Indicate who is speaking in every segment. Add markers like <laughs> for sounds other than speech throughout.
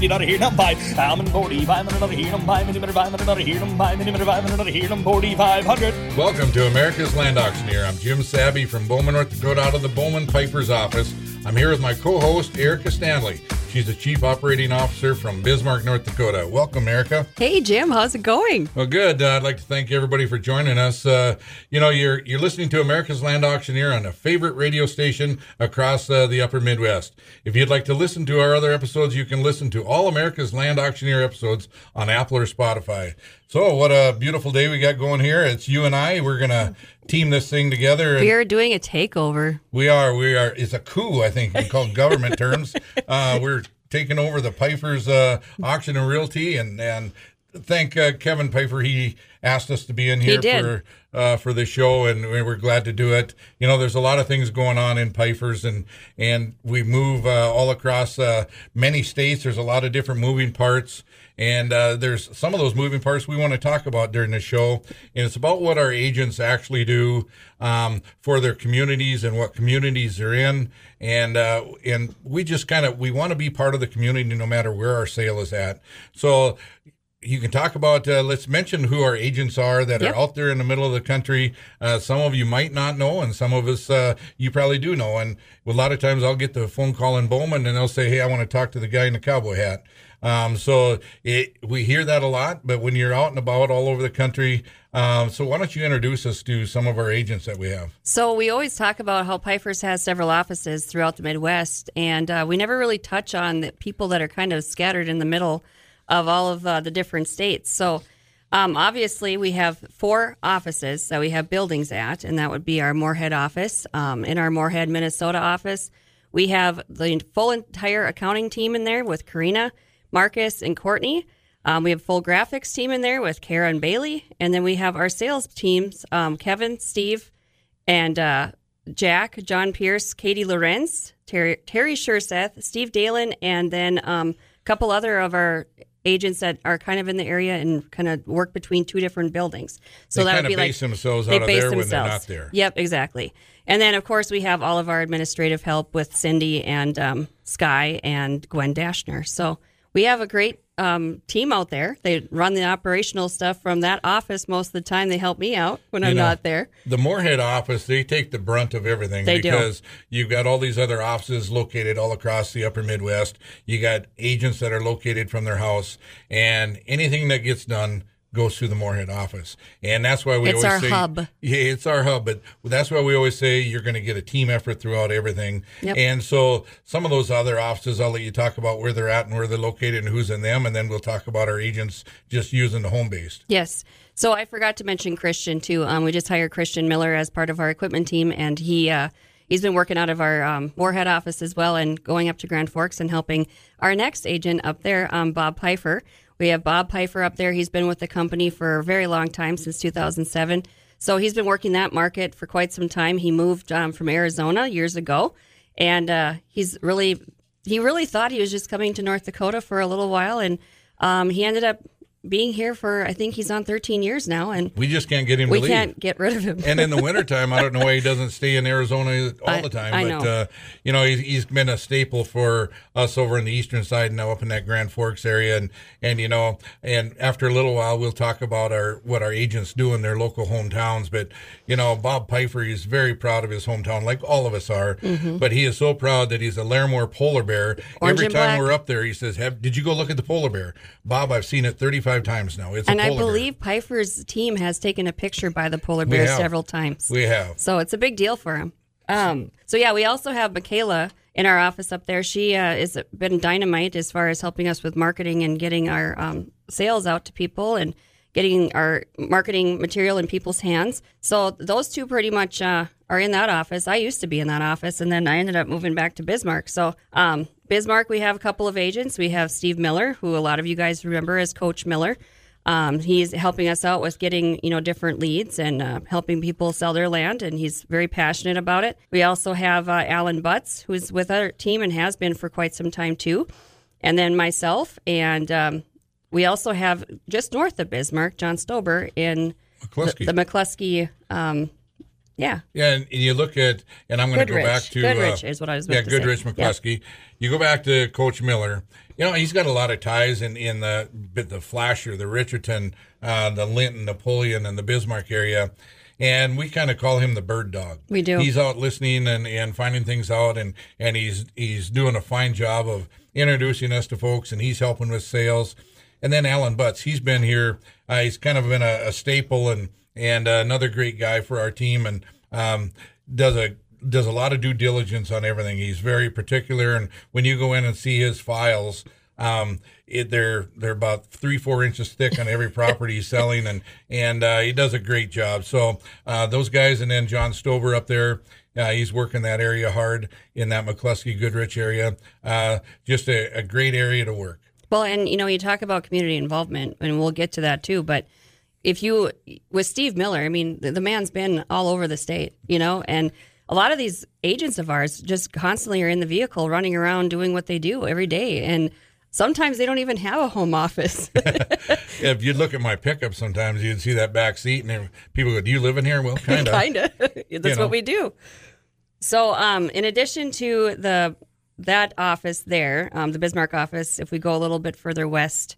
Speaker 1: mini dot here num five. I'm in forty five minute dot here num five five minute dot here num five five minute dot here num forty five hundred.
Speaker 2: Welcome to America's Land Auctioneer. I'm Jim Sabe from Bowman, North Dakota, out of the Bowman Pifer's office. I'm here with my co-host Erika Stanley. She's the Chief Operating Officer from Bismarck, North Dakota. Welcome, Erika.
Speaker 3: Hey, Jim. How's it going?
Speaker 2: Well, good. Uh, I'd like to thank everybody for joining us. Uh, you know, you're you're listening to America's Land Auctioneer on a favorite radio station across uh, the Upper Midwest. If you'd like to listen to our other episodes, you can listen to all America's Land Auctioneer episodes on Apple or Spotify. So, what a beautiful day we got going here. It's you and I. We're gonna team this thing together.
Speaker 3: We are doing a takeover.
Speaker 2: We are. We are. It's a coup, I think, in called government terms. <laughs> Uh, we're taking over the Pifer's uh, auction and realty, and and thank uh, Kevin Pifer. He asked us to be in here for uh, for the show, and we're glad to do it. You know, there's a lot of things going on in Pifer's, and and we move uh, all across uh, many states. There's a lot of different moving parts. And uh, there's some of those moving parts we want to talk about during the show. And it's about what our agents actually do um, for their communities and what communities they're in. And uh, and we just kind of we want to be part of the community no matter where our sale is at. So you can talk about uh, let's mention who our agents are that yep. are out there in the middle of the country uh, some of you might not know and some of us uh, you probably do know and a lot of times i'll get the phone call in bowman and they'll say hey i want to talk to the guy in the cowboy hat um, so it, we hear that a lot, but when you're out and about all over the country, um, so why don't you introduce us to some of our agents that we have?
Speaker 3: So we always talk about how Pifer's has several offices throughout the Midwest, and uh, we never really touch on the people that are kind of scattered in the middle of all of uh, the different states. So um, obviously, we have four offices that we have buildings at, and that would be our Moorhead office. Um, in our Moorhead, Minnesota office, we have the full entire accounting team in there with Karina. Marcus and Courtney. Um, we have full graphics team in there with Kara and Bailey, and then we have our sales teams: um, Kevin, Steve, and uh, Jack, John Pierce, Katie Lorenz, Terry, Terry Shurseth, Steve Dalen, and then um, a couple other of our agents that are kind of in the area and kind of work between two different buildings.
Speaker 2: So they that would be base like themselves they out of there themselves. when they're not there.
Speaker 3: Yep, exactly. And then of course we have all of our administrative help with Cindy and um, Sky and Gwen Dashner. So we have a great um, team out there. They run the operational stuff from that office most of the time. They help me out when you I'm know, not there.
Speaker 2: The Moorhead office, they take the brunt of everything
Speaker 3: they
Speaker 2: because
Speaker 3: do.
Speaker 2: you've got all these other offices located all across the upper Midwest. You got agents that are located from their house, and anything that gets done goes through the Moorhead office, and that's why we
Speaker 3: it's
Speaker 2: always
Speaker 3: our
Speaker 2: say,
Speaker 3: hub.
Speaker 2: Yeah, it's our hub, but that's why we always say you're going to get a team effort throughout everything.
Speaker 3: Yep.
Speaker 2: And so some of those other offices, I'll let you talk about where they're at and where they're located and who's in them, and then we'll talk about our agents just using the home based.
Speaker 3: Yes. So I forgot to mention Christian too. Um, we just hired Christian Miller as part of our equipment team, and he. Uh, he's been working out of our um, Moorhead office as well and going up to Grand Forks and helping our next agent up there, um, Bob Pfeiffer. We have Bob Pfeiffer up there. He's been with the company for a very long time, since 2007. So he's been working that market for quite some time. He moved um, from Arizona years ago, and uh, he's really he really thought he was just coming to North Dakota for a little while, and um, he ended up being here for I think he's on 13 years now, and
Speaker 2: we just can't get him.
Speaker 3: We can't get rid of him.
Speaker 2: and in the <laughs> wintertime, I don't know why he doesn't stay in Arizona all
Speaker 3: I,
Speaker 2: the time.
Speaker 3: I
Speaker 2: but
Speaker 3: know.
Speaker 2: Uh, you know, he's, he's been a staple for us over in the eastern side, and now up in that Grand Forks area, and and you know, and after a little while, we'll talk about our what our agents do in their local hometowns. But you know, Bob Pfeiffer, he's very proud of his hometown, like all of us are.
Speaker 3: Mm-hmm.
Speaker 2: But he is so proud that he's a Larimore polar bear.
Speaker 3: Orange
Speaker 2: Every time
Speaker 3: black.
Speaker 2: we're up there, he says, "Have did you go look at the polar bear, Bob? I've seen it 35 times now. It's
Speaker 3: and
Speaker 2: a
Speaker 3: I
Speaker 2: polar bear."
Speaker 3: believe Pifer's team has taken a picture by the polar bear several times.
Speaker 2: we have.
Speaker 3: So it's a big deal for him. Um, so yeah, we also have Michaela in our office up there. She uh, has been dynamite as far as helping us with marketing and getting our um, sales out to people and getting our marketing material in people's hands. So those two pretty much uh, are in that office. I used to be in that office, and then I ended up moving back to Bismarck. So um, Bismarck, we have a couple of agents. We have Steve Miller, who a lot of you guys remember as Coach Miller. Um, he's helping us out with getting you know different leads and uh, helping people sell their land, and he's very passionate about it. We also have uh, Alan Butts, who's with our team and has been for quite some time too, and then myself, and um, we also have just north of Bismarck, John Stober in
Speaker 2: McClusky.
Speaker 3: the, the McClusky um, Yeah.
Speaker 2: Yeah, and, you look at, and I'm going to go back to
Speaker 3: Goodrich
Speaker 2: uh,
Speaker 3: is what I was
Speaker 2: yeah,
Speaker 3: to say.
Speaker 2: Goodrich
Speaker 3: Yep.
Speaker 2: You go back to Coach Miller. You know, he's got a lot of ties in in the bit the Flasher, the Richardson, uh, the Linton, Napoleon, and the Bismarck area. And we kind of call him the bird dog.
Speaker 3: We do.
Speaker 2: He's out listening and, and finding things out, and, and he's he's doing a fine job of introducing us to folks, and he's helping with sales. And then Alan Butts, he's been here. Uh, he's kind of been a, a staple and and uh, another great guy for our team, and um, does a does a lot of due diligence on everything. He's very particular, and when you go in and see his files, um, it, they're they're about three four inches thick on every property he's selling, and and uh, he does a great job. So uh, those guys, and then John Stover up there. Uh, he's working that area hard in that McClusky Goodrich area. Uh, just a, a great area to work.
Speaker 3: Well, and you know, you talk about community involvement, and we'll get to that too. But if you, with Steve Miller, I mean, the, the man's been all over the state, you know, and a lot of these agents of ours just constantly are in the vehicle running around doing what they do every day. And sometimes they don't even have a home office. <laughs>
Speaker 2: If you look at my pickup, sometimes you'd see that back seat, and people go, "Do you live in here?" Well, kind of.
Speaker 3: kind of. That's
Speaker 2: You know.
Speaker 3: what we do. So, um, in addition to the that office there, um, the Bismarck office, if we go a little bit further west,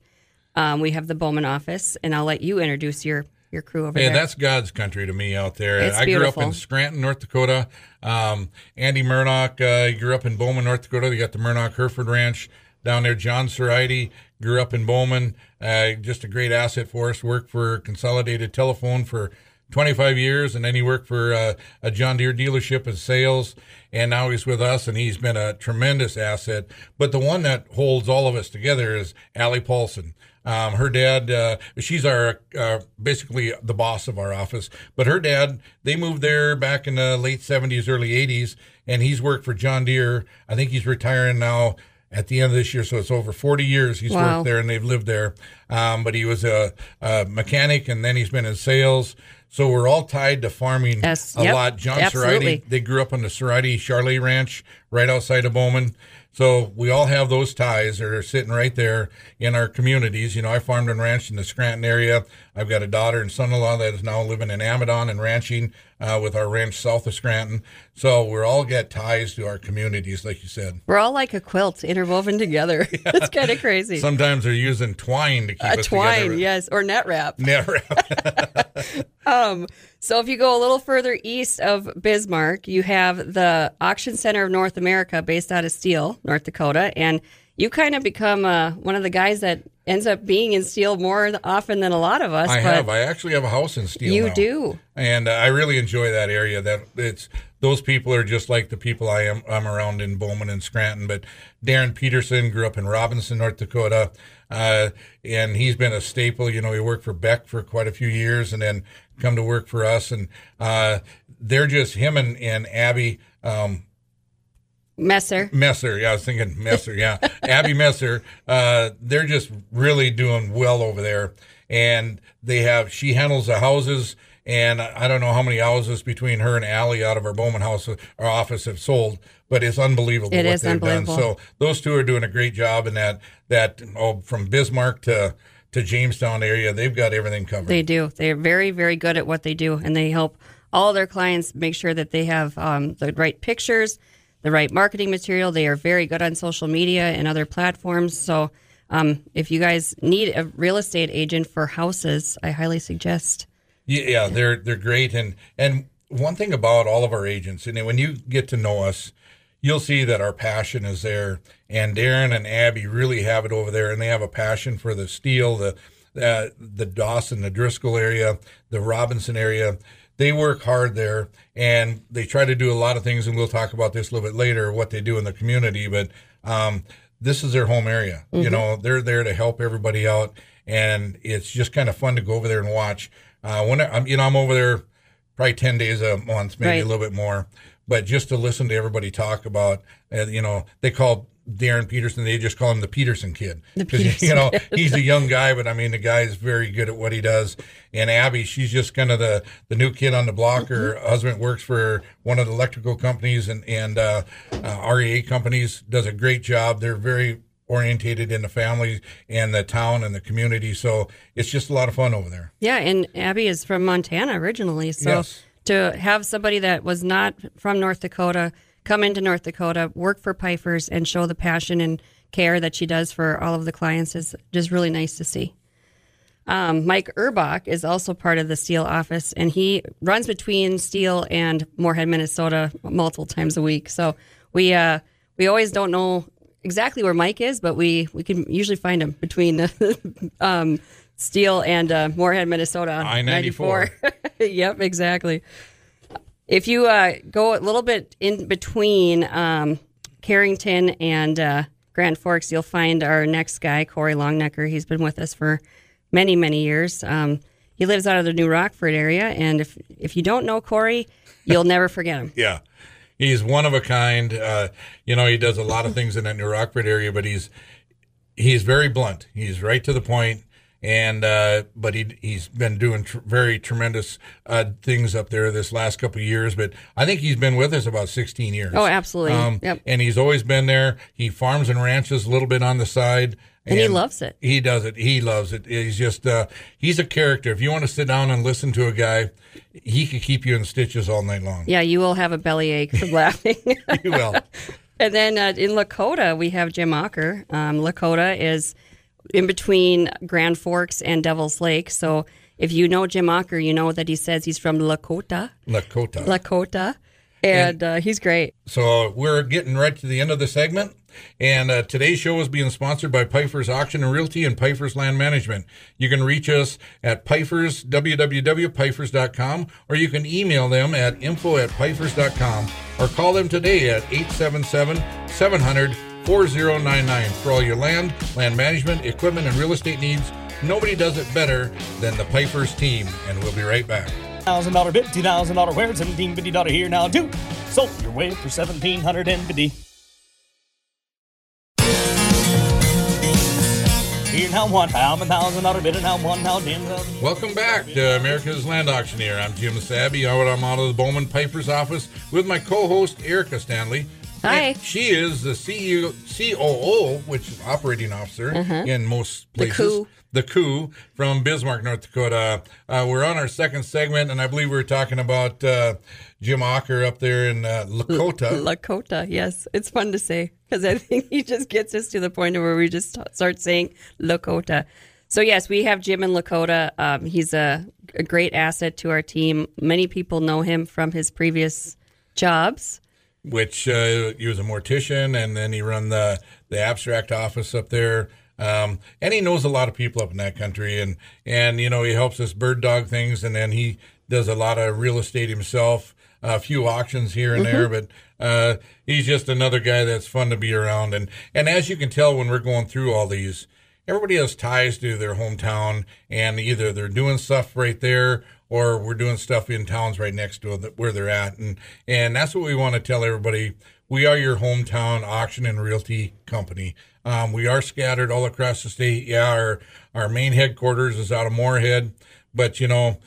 Speaker 3: um, we have the Bowman office, and I'll let you introduce your your crew over
Speaker 2: Hey,
Speaker 3: there.
Speaker 2: that's God's country to me out there.
Speaker 3: It's
Speaker 2: I grew up in Scranton, North Dakota. Um, Andy Murdoch uh, grew up in Bowman, North Dakota. They got the Murdoch Hereford Ranch down there. John Seraiti grew up in Bowman. Uh, just a great asset for us. Worked for Consolidated Telephone for 25 years, and then he worked for uh, a John Deere dealership in sales. And now he's with us, and he's been a tremendous asset. But the one that holds all of us together is Allie Paulson. Um, her dad, uh, she's our uh, basically the boss of our office. But her dad, they moved there back in the late seventies, early eighties, and he's worked for John Deere. I think he's retiring now at the end of this year, so it's over forty years he's
Speaker 3: Wow.
Speaker 2: worked there, and they've lived there. Um, but he was a, a mechanic, and then he's been in sales. So we're all tied to farming
Speaker 3: Yes,
Speaker 2: a
Speaker 3: yep,
Speaker 2: lot. John
Speaker 3: absolutely.
Speaker 2: Cerati, they grew up on the Cerati Charolais Ranch right outside of Bowman. So we all have those ties that are sitting right there in our communities. You know, I farmed and ranched in the Scranton area. I've got a daughter and son-in-law that is now living in Amidon and ranching uh, with our ranch south of Scranton. So we're all got ties to our communities, like you said.
Speaker 3: We're all like a quilt interwoven together. <laughs> <laughs> it's kind of crazy.
Speaker 2: Sometimes they're using twine to keep it. Together.
Speaker 3: A
Speaker 2: us
Speaker 3: twine,
Speaker 2: together.
Speaker 3: yes, or net wrap.
Speaker 2: Net wrap. <laughs>
Speaker 3: So if you go a little further east of Bismarck, you have the Auction Center of North America, based out of Steele, North Dakota, and you kind of become uh, one of the guys that ends up being in Steele more often than a lot of us.
Speaker 2: I have. I actually have a house in Steele.
Speaker 3: You
Speaker 2: now.
Speaker 3: do.
Speaker 2: and uh, I really enjoy that area. That it's those people are just like the people I am. I'm around in Bowman and Scranton. But Darren Peterson grew up in Robinson, North Dakota, uh, and he's been a staple. You know, he worked for Beck for quite a few years, and then come to work for us. And uh, they're just him and and Abby. Um,
Speaker 3: Messer.
Speaker 2: Messer, yeah, I was thinking Messer, yeah, <laughs> Abby Messer. Uh, they're just really doing well over there, and they have she handles the houses, and I don't know how many houses between her and Allie out of our Bowman house, our office, have sold, but it's unbelievable
Speaker 3: It
Speaker 2: what
Speaker 3: is
Speaker 2: they've
Speaker 3: unbelievable.
Speaker 2: done. So those two are doing a great job in that that oh, from Bismarck to to Jamestown area, they've got everything covered.
Speaker 3: They do. They're very, very good at what they do, and they help all their clients make sure that they have um, the right pictures, the right marketing material. They are very good on social media and other platforms. So, um, if you guys need a real estate agent for houses, I highly suggest.
Speaker 2: Yeah, yeah, they're they're great, and and one thing about all of our agents, and when you get to know us, you'll see that our passion is there. And Darren and Abby really have it over there, and they have a passion for the Steele, the uh, the Dawson, the Driscoll area, the Robinson area. They work hard there, and they try to do a lot of things. And we'll talk about this a little bit later, what they do in the community. But um, this is their home area. You know, they're there to help everybody out, and it's just kind of fun to go over there and watch. Uh, when I, I'm, you know, I'm over there probably 10 days a month, maybe
Speaker 3: Right.
Speaker 2: a little bit more. But just to listen to everybody talk about, uh, you know, they call Darren Peterson, they just call him the Peterson kid.
Speaker 3: The
Speaker 2: 'Cause,
Speaker 3: Peterson
Speaker 2: You know, <laughs> he's a young guy, but I mean, the guy is very good at what he does. And Abby, she's just kind of the, the new kid on the block. Her
Speaker 3: Mm-hmm.
Speaker 2: husband works for one of the electrical companies and, and uh, uh, REA companies, does a great job. They're very orientated in the family and the town and the community. So it's just a lot of fun over there.
Speaker 3: Yeah, and Abby is from Montana originally, so
Speaker 2: Yes.
Speaker 3: To have somebody that was not from North Dakota come into North Dakota, work for Pifers, and show the passion and care that she does for all of the clients is just really nice to see. Um, Mike Urbach is also part of the Steele office, and he runs between Steele and Moorhead, Minnesota, multiple times a week. So we uh, we always don't know exactly where Mike is, but we we can usually find him between <laughs> um, Steele and uh, Moorhead, Minnesota.
Speaker 2: I ninety four. <laughs>
Speaker 3: Yep, exactly. If you uh, go a little bit in between um, Carrington and uh, Grand Forks, you'll find our next guy, Corey Longnecker. He's been with us for many, many years. Um, he lives out of the New Rockford area, and if if you don't know Corey, you'll never forget him. <laughs>
Speaker 2: Yeah, he's one of a kind. Uh, you know, he does a lot of things in that New Rockford area, but he's he's very blunt. He's right to the point and uh, but he he's been doing tr- very tremendous uh, things up there this last couple of years. But I think he's been with us about 16 years.
Speaker 3: Oh, absolutely. Um, yep.
Speaker 2: And he's always been there. He farms and ranches a little bit on the side.
Speaker 3: And, and he loves it.
Speaker 2: He does it. He loves it. He's just uh, he's a character. If you want to sit down and listen to a guy, he could keep you in stitches all night long.
Speaker 3: Yeah, you will have a bellyache from <laughs> laughing.
Speaker 2: you will. <laughs>
Speaker 3: And then uh, in Lakota, we have Jim Ocker. Um, Lakota is in between Grand Forks and Devil's Lake. So if you know Jim Ocker, you know that he says he's from Lakota.
Speaker 2: Lakota.
Speaker 3: Lakota. And, and uh, he's great.
Speaker 2: So we're getting right to the end of the segment. And uh, today's show is being sponsored by Pifers Auction and Realty and Pifers Land Management. You can reach us at Pifers, www.pifers.com, or you can email them at info at pifers.com, or call them today at 877 700 4099 for all your land, land management, equipment, and real estate needs. Nobody does it better than the Pifers team, and we'll be right back.
Speaker 1: Thousand dollar bid, two thousand dollar where, seventeen fifty dollar here now. Two sold your way for seventeen hundred and fifty. Here now one, how a thousand dollar bid, and now one, now ten thousand.
Speaker 2: Welcome back to America's Land Auctioneer. I'm Jim Sabe. I'm out of the Bowman Pifer's office with my co-host Erika Stanley.
Speaker 3: Hi.
Speaker 2: She is the CEO, COO, which is operating officer uh-huh. in most places.
Speaker 3: The coup.
Speaker 2: The coup from Bismarck, North Dakota. Uh, we're on our second segment, and I believe we are talking about uh, Jim Ocker up there in uh, Lakota.
Speaker 3: L- Lakota, yes. It's fun to say because I <laughs> think he just gets us to the point where we just start saying Lakota. So, yes, we have Jim in Lakota. Um, he's a, a great asset to our team. Many people know him from his previous jobs
Speaker 2: which uh, he was a mortician, and then he run the the abstract office up there. Um, and he knows a lot of people up in that country, and and you know he helps us bird dog things, and then he does a lot of real estate himself, a few auctions here and mm-hmm. there, but uh, he's just another guy that's fun to be around. And and as you can tell when we're going through all these, everybody has ties to their hometown, and either they're doing stuff right there or we're doing stuff in towns right next to where they're at. And, and that's what we want to tell everybody. We are your hometown auction and realty company. Um, we are scattered all across the state. Yeah, our, our main headquarters is out of Moorhead, but you know,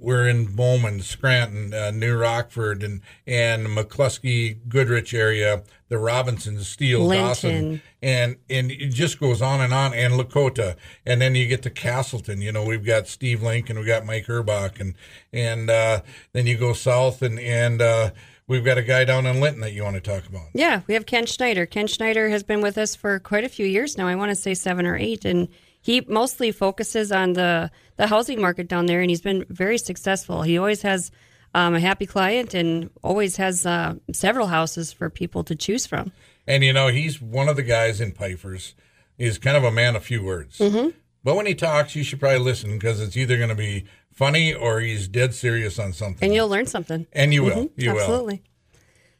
Speaker 2: we're in Bowman, Scranton, uh, New Rockford, and and McClusky, Goodrich area, the Robinson, Steele,
Speaker 3: Linton.
Speaker 2: Dawson, and and it just goes on and on. And Lakota, and then you get to Casselton. You know, we've got Steve Lincoln, we've got Mike Urbach, and and uh, then you go south, and and uh, we've got a guy down in Linton that you want to talk about.
Speaker 3: Yeah, we have Ken Schneider. Ken Schneider has been with us for quite a few years now. I want to say seven or eight, and he mostly focuses on the the housing market down there, and he's been very successful. He always has um, a happy client and always has uh, several houses for people to choose from.
Speaker 2: And you know, he's one of the guys in Pifers. He's kind of a man of few words.
Speaker 3: Mm-hmm.
Speaker 2: But when he talks, you should probably listen because it's either going to be funny or he's dead serious on something.
Speaker 3: And you'll learn something.
Speaker 2: And you will. Mm-hmm. You
Speaker 3: Absolutely.
Speaker 2: will.
Speaker 3: Absolutely.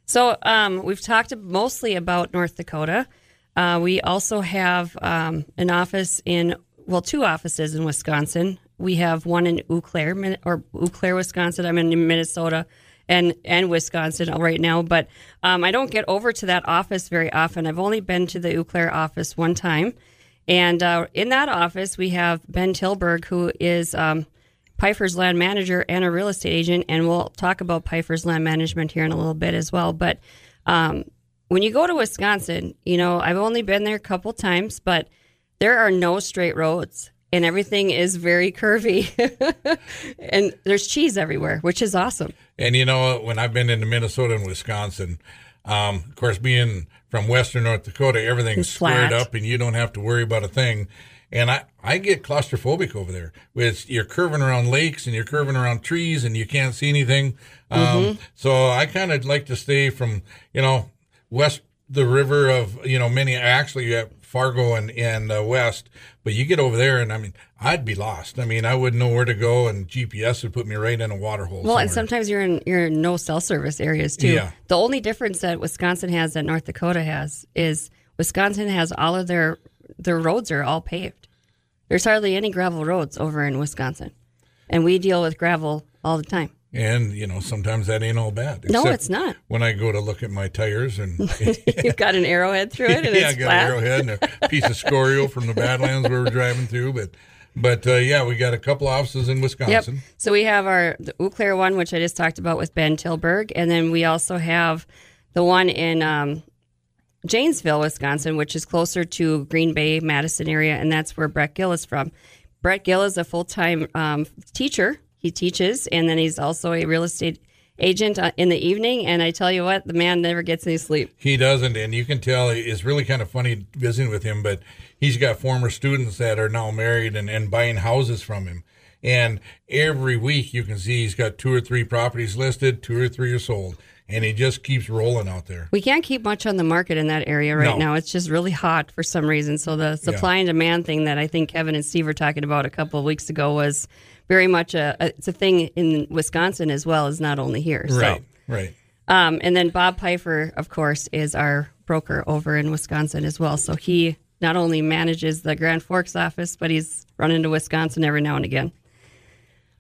Speaker 3: So um, we've talked mostly about North Dakota. Uh, we also have um, an office in, well, two offices in Wisconsin. We have one in Eau Claire, or Eau Claire, Wisconsin. I'm in Minnesota and and Wisconsin right now, but um, I don't get over to that office very often. I've only been to the Eau Claire office one time, and uh, in that office we have Ben Tilberg, who is um, Pifers land manager and a real estate agent, and we'll talk about Pifers land management here in a little bit as well. But um, when you go to Wisconsin, you know, I've only been there a couple times, but there are no straight roads. and everything is very curvy. <laughs> and there's cheese everywhere, which is awesome.
Speaker 2: And you know, when I've been into Minnesota and Wisconsin, um, of course, being from Western North Dakota, everything's squared up, and you don't have to worry about a thing. And I, I get claustrophobic over there. With you're curving around lakes and you're curving around trees and you can't see anything. Um,
Speaker 3: Mm-hmm.
Speaker 2: So I kind of like to stay from you know west the river of you know many actually you have Fargo and and uh, west, but you get over there and I mean I'd be lost. I mean I wouldn't know where to go, and GPS would put me right in a water hole.
Speaker 3: Well, and sometimes you're in you're in no cell service areas too.
Speaker 2: Yeah.
Speaker 3: The only difference that Wisconsin has that North Dakota has is Wisconsin has all of their their roads are all paved. There's hardly any gravel roads over in Wisconsin, and we deal with gravel all the time.
Speaker 2: And you know, sometimes that ain't all bad.
Speaker 3: No, it's not.
Speaker 2: When I go to look at my tires and <laughs>
Speaker 3: You've got an arrowhead through it, and <laughs>
Speaker 2: yeah, I got
Speaker 3: flat.
Speaker 2: an arrowhead and a piece of scoria from the Badlands we were driving through. But but uh, yeah, we got a couple offices in Wisconsin. Yep.
Speaker 3: So we have our the Eau Claire one, which I just talked about with Ben Tilburg, and then we also have the one in um, Janesville, Wisconsin, which is closer to Green Bay, Madison area, and that's where Brett Gill is from. Brett Gill is a full time um, teacher. He teaches, and then he's also a real estate agent uh, in the evening. And I tell you what, the man never gets any sleep.
Speaker 2: He doesn't, and you can tell it's really kind of funny visiting with him. But he's got former students that are now married and, and buying houses from him. And every week you can see he's got two or three properties listed, two or three are sold, and he just keeps rolling out there.
Speaker 3: We can't keep much on the market in that area right
Speaker 2: No.
Speaker 3: now. It's just really hot for some reason. So the supply and demand thing that I think Kevin and Steve were talking about a couple of weeks ago was very much a, a it's a thing in Wisconsin as well as not only here.
Speaker 2: Right,
Speaker 3: So,
Speaker 2: right.
Speaker 3: um, and then Bob Pfeiffer, of course, is our broker over in Wisconsin as well. So he not only manages the Grand Forks office, but he's run into Wisconsin every now and again.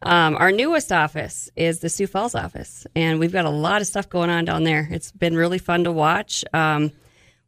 Speaker 3: Um, our newest office is the Sioux Falls office, and we've got a lot of stuff going on down there. It's been really fun to watch. Um,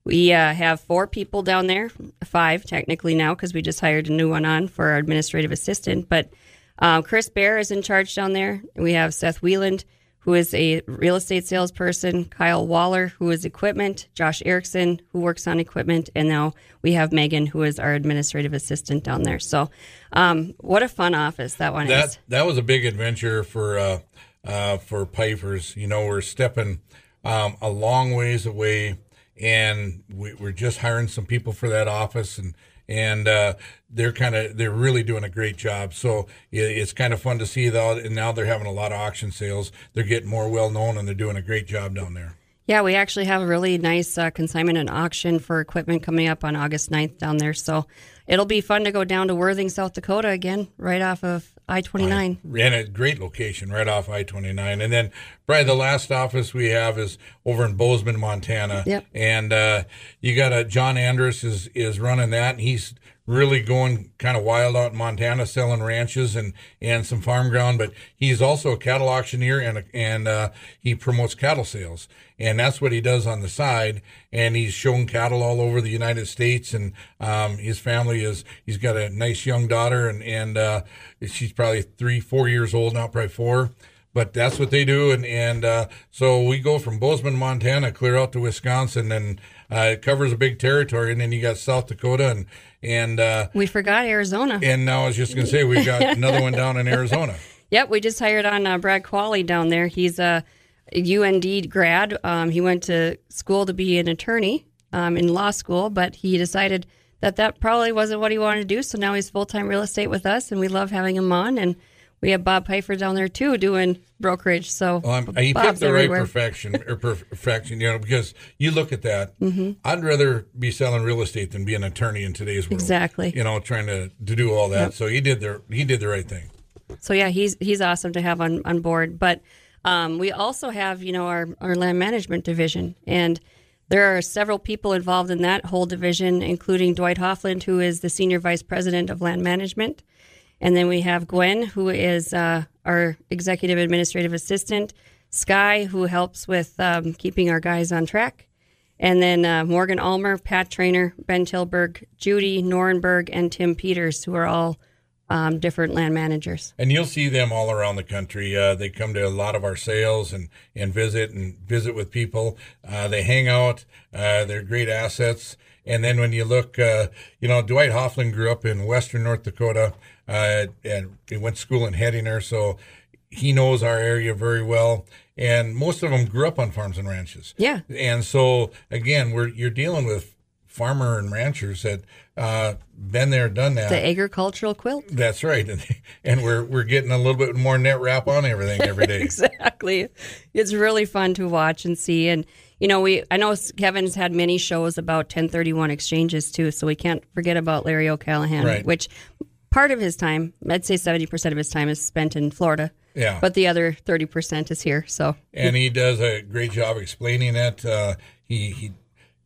Speaker 3: we uh, have four people down there, five technically now, because we just hired a new one on for our administrative assistant. But um, Chris Bear is in charge down there. We have Seth Wieland, who is a real estate salesperson, Kyle Waller, who is equipment, Josh Erickson, who works on equipment, and now we have Megan, who is our administrative assistant down there. So, um, what a fun office that one is.
Speaker 2: that that was a big adventure for uh, uh, for Pifers. You know, we're stepping um, a long ways away, and we, we're just hiring some people for that office, and and uh, they're kind of they're really doing a great job. So it, it's kind of fun to see that, and now they're having a lot of auction sales. They're getting more well known, and they're doing a great job down there.
Speaker 3: Yeah, we actually have a really nice uh, consignment and auction for equipment coming up on August 9th down there. So it'll be fun to go down to Worthing, South Dakota again, right off of I 29.
Speaker 2: And a great location right off I 29. And then, probably the last office we have is over in Bozeman, Montana.
Speaker 3: Yep.
Speaker 2: And uh, you got a John Andrus is, is running that, and he's really going kind of wild out in Montana, selling ranches and, and some farm ground. But he's also a cattle auctioneer and and uh, he promotes cattle sales, and that's what he does on the side. And he's shown cattle all over the United States, and um, his family is he's got a nice young daughter, and and uh, she's probably three, four years old now, probably four. But that's what they do, and and uh, so we go from Bozeman, Montana, clear out to Wisconsin, and uh, it covers a big territory, and then you got South Dakota and and uh,
Speaker 3: We forgot Arizona.
Speaker 2: and now I was just going to say we've got <laughs> another one down in Arizona.
Speaker 3: Yep, we just hired on uh, Brad Qualley down there. He's a UND grad. Um, he went to school to be an attorney um, in law school, but he decided that that probably wasn't what he wanted to do. So now he's full time real estate with us, and we love having him on. And we have Bob Pfeiffer down there too doing brokerage. So
Speaker 2: Well, I'm, he
Speaker 3: Bob's
Speaker 2: picked the right perfection or <laughs> perfection, you know, because you look at that.
Speaker 3: Mm-hmm.
Speaker 2: I'd rather be selling real estate than be an attorney in today's world.
Speaker 3: Exactly.
Speaker 2: You know, trying to, to do all that. So he did the he did the right thing.
Speaker 3: So yeah, he's he's awesome to have on, on board. But um, we also have you know our, our land management division, and there are several people involved in that whole division, including Dwight Hoffland, who is the senior vice president of land management, and then we have Gwen, who is uh, our executive administrative assistant, Sky, who helps with um, keeping our guys on track. And then uh, Morgan Almer, Pat Trainer, Ben Tilburg, Judy Norenberg, and Tim Peters, who are all um, different land managers.
Speaker 2: And you'll see them all around the country. Uh, they come to a lot of our sales and, and visit and visit with people. Uh, they hang out. Uh, they're great assets. And then when you look, uh, you know, Dwight Hofflin grew up in Western North Dakota uh, and he went to school in Hettinger, so he knows our area very well. And most of them grew up on farms and ranches.
Speaker 3: Yeah.
Speaker 2: And so again, we're you're dealing with farmer and ranchers that uh, been there, done that.
Speaker 3: The agricultural quilt.
Speaker 2: That's right, <laughs> and, and we're we're getting a little bit more net wrap on everything every day. <laughs>
Speaker 3: exactly, it's really fun to watch and see. And you know, we I know Kevin's had many shows about 1031 exchanges too, so we can't forget about Larry O'Callahan,
Speaker 2: Right.
Speaker 3: which part of his time, I'd say 70 percent of his time is spent in Florida.
Speaker 2: Yeah.
Speaker 3: but the other 30 percent is here. So
Speaker 2: and he does a great job explaining it. Uh, he he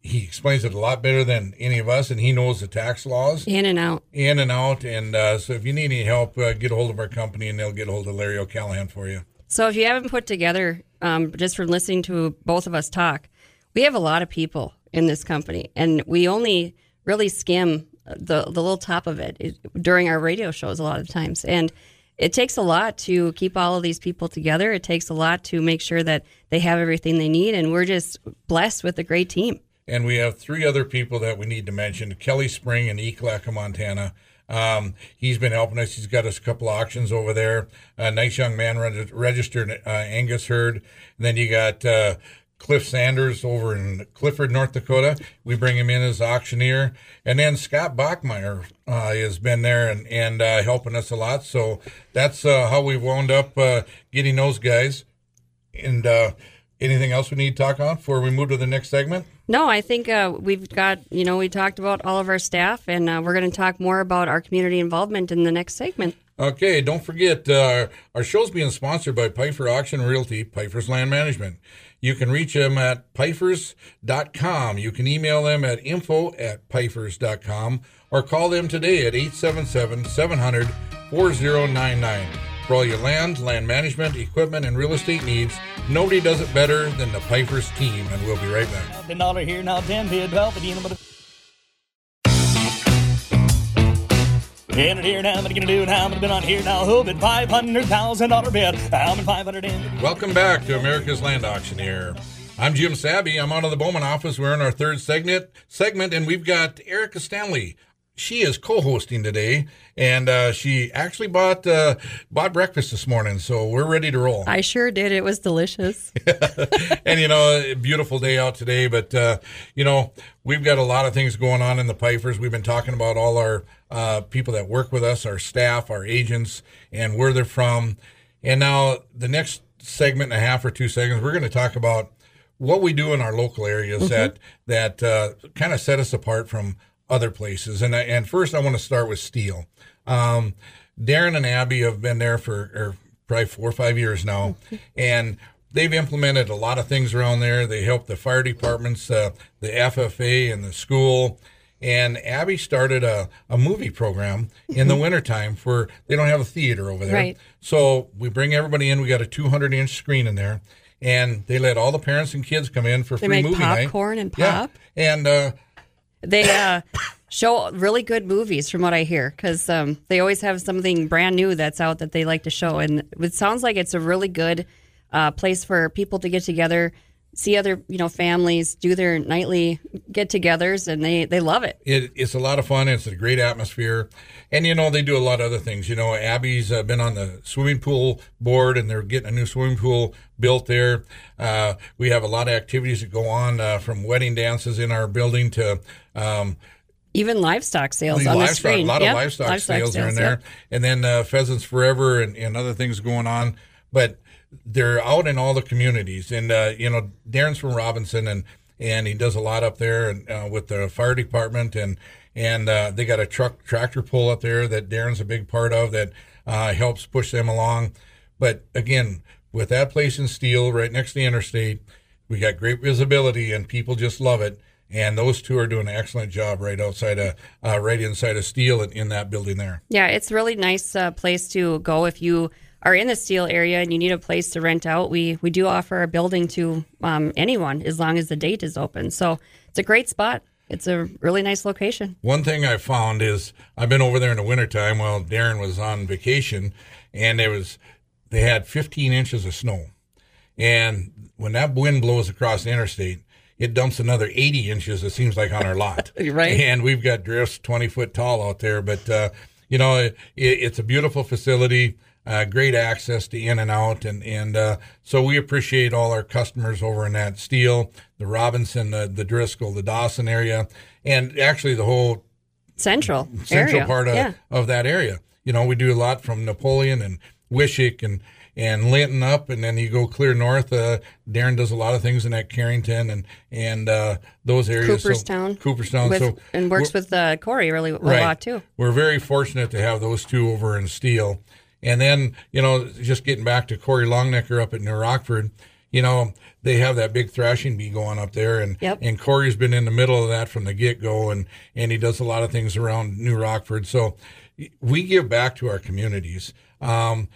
Speaker 2: he explains it a lot better than any of us, and he knows the tax laws
Speaker 3: in and out.
Speaker 2: in and out. And uh, so, if you need any help, uh, get a hold of our company, and they'll get a hold of Larry O'Callahan for you.
Speaker 3: So if you haven't put together, um, just from listening to both of us talk, we have a lot of people in this company, and we only really skim the the little top of it during our radio shows a lot of times, and it takes a lot to keep all of these people together. It takes a lot to make sure that they have everything they need, and we're just blessed with a great team.
Speaker 2: And we have three other people that we need to mention Kelly Spring in Ekalaka, Montana. Um, he's been helping us. He's got us a couple auctions over there. A nice young man registered uh, Angus herd. And then you got uh, Cliff Sanders over in Clifford, North Dakota. We bring him in as auctioneer. And then Scott Bachmeyer uh, has been there and, and uh, helping us a lot. So that's uh, how we wound up uh, getting those guys. And uh, anything else we need to talk on before we move to the next segment?
Speaker 3: No, I think uh, we've got, you know, we talked about all of our staff, and uh, we're going to talk more about our community involvement in the next segment.
Speaker 2: Okay, don't forget uh, our show's being sponsored by Pifer Auction Realty, Pifer's Land Management. You can reach them at pifers.com. You can email them at info at pifers.com or call them today at 877 700 4099. For all your land, land management, equipment, and real estate needs, nobody does it better than the Pifers team, and we'll be right back.
Speaker 1: Dollar here now, bid, twelve, the In it here now, I'm gonna do it. How I'm gonna bid on here now. Who bid five hundred thousand dollar bid? How many five hundred in?
Speaker 2: Welcome back to America's Land Auctioneer. I'm Jim Sabe. I'm out of the Bowman office. We're in our third segment, segment, and we've got Erika Stanley. She is co-hosting today, and uh, she actually bought uh, bought breakfast this morning, so we're ready to roll.
Speaker 3: I sure did. It was delicious. <laughs> <laughs>
Speaker 2: and you know, beautiful day out today. But uh, you know, we've got a lot of things going on in the Pifers. We've been talking about all our uh, people that work with us, our staff, our agents, and where they're from. And now the next segment and a half or two seconds, we're going to talk about what we do in our local areas that that uh, kind of set us apart from other places. And I, and first, I want to start with Steele. Um, Darren and Abby have been there for or probably four or five years now, <laughs> and they've implemented a lot of things around there. They help the fire departments, uh, the FFA, and the school. And Abby started a, a movie program in the <laughs> wintertime for they don't have a theater over there.
Speaker 3: Right.
Speaker 2: So we bring everybody in. We got a 200 inch screen in there, and they let all the parents and kids come in for
Speaker 3: They
Speaker 2: free movie night.
Speaker 3: popcorn and pop.
Speaker 2: Yeah.
Speaker 3: pop.
Speaker 2: And uh,
Speaker 3: They uh, show really good movies, from what I hear, because um, they always have something brand new that's out that they like to show. And it sounds like it's a really good uh, place for people to get together, see other you know families, do their nightly get-togethers, and they they love it.
Speaker 2: it, it's a lot of fun. It's a great atmosphere, and you know they do a lot of other things. You know, Abby's uh, been on the swimming pool board, and they're getting a new swimming pool built there. Uh, we have a lot of activities that go on, uh, from wedding dances in our building to um,
Speaker 3: Even livestock sales on the screen.
Speaker 2: a lot
Speaker 3: Yep,
Speaker 2: of livestock, sales, are in there,
Speaker 3: yep.
Speaker 2: and then uh, pheasants forever and, and other things going on. But they're out in all the communities, and uh, you know, Darren's from Robinson, and and he does a lot up there, and uh, with the fire department, and and uh, they got a truck tractor pull up there that Darren's a big part of that uh, helps push them along. But again, with that place in Steele, right next to the interstate, we got great visibility, and people just love it. And those two are doing an excellent job right outside of, uh, right inside of Steele in, in that building there.
Speaker 3: Yeah, it's really nice uh, place to go if you are in the Steele area and you need a place to rent out. We we do offer a building to um, anyone as long as the date is open. So it's a great spot. it's a really nice location.
Speaker 2: One thing I found is I've been over there in the wintertime while Darren was on vacation, and there was they had 15 inches of snow, and when that wind blows across the interstate, it dumps another 80 inches. It seems like on our lot, <laughs>
Speaker 3: right?
Speaker 2: And we've got drifts 20 foot tall out there, but uh, you know it, it's a beautiful facility. Uh, great access to in and out, and and uh, so we appreciate all our customers over in that Steele, the Robinson, the, the Driscoll, the Dawson area, and actually the whole
Speaker 3: central
Speaker 2: central
Speaker 3: area.
Speaker 2: part of,
Speaker 3: yeah.
Speaker 2: of that area. You know, we do a lot from Napoleon and Wishek and and Linton up, and then you go clear north. Uh, Darren does a lot of things in that Carrington and and uh, those areas.
Speaker 3: Cooperstown,
Speaker 2: so, Cooperstown,
Speaker 3: with,
Speaker 2: so
Speaker 3: and works with uh, Corey really a
Speaker 2: right.
Speaker 3: lot too.
Speaker 2: We're very fortunate to have those two over in Steele. And then, you know, just getting back to Corey Longnecker up at New Rockford, you know, they have that big thrashing bee going up there, and
Speaker 3: yep.
Speaker 2: and Corey's been in the middle of that from the get go, and and he does a lot of things around New Rockford. So we give back to our communities, um,